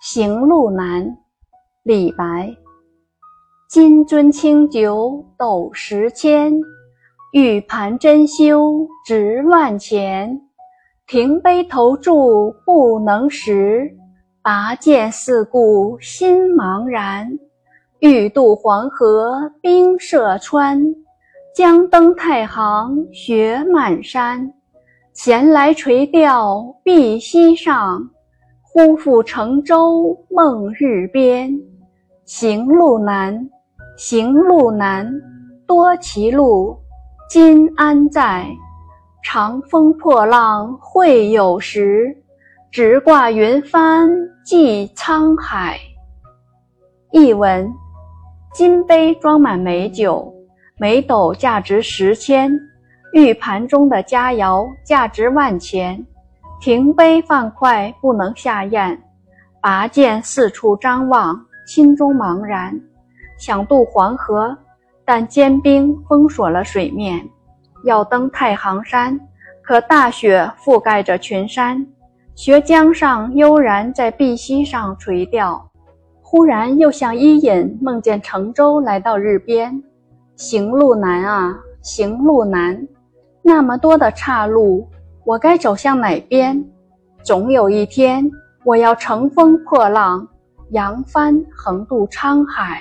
行路难，李白。金樽清酒斗十千，玉盘珍羞值万钱。停杯投箸不能食，拔剑四顾心茫然。欲渡黄河冰塞川，将登太行雪满山。闲来垂钓碧溪上。忽复乘舟梦日边，行路难，行路难，多歧路，今安在？长风破浪会有时，直挂云帆济沧海。译文：金杯装满美酒，每斗价值十千；玉盘中的佳肴价值万钱。停杯放筷不能下咽，拔剑四处张望，心中茫然。想渡黄河，但坚冰封锁了水面；要登太行山，可大雪覆盖着群山。学江上悠然在碧溪上垂钓，忽然又像伊尹梦见乘舟来到日边。行路难啊，行路难！那么多的岔路。我该走向哪边？总有一天，我要乘风破浪，扬帆横渡沧海。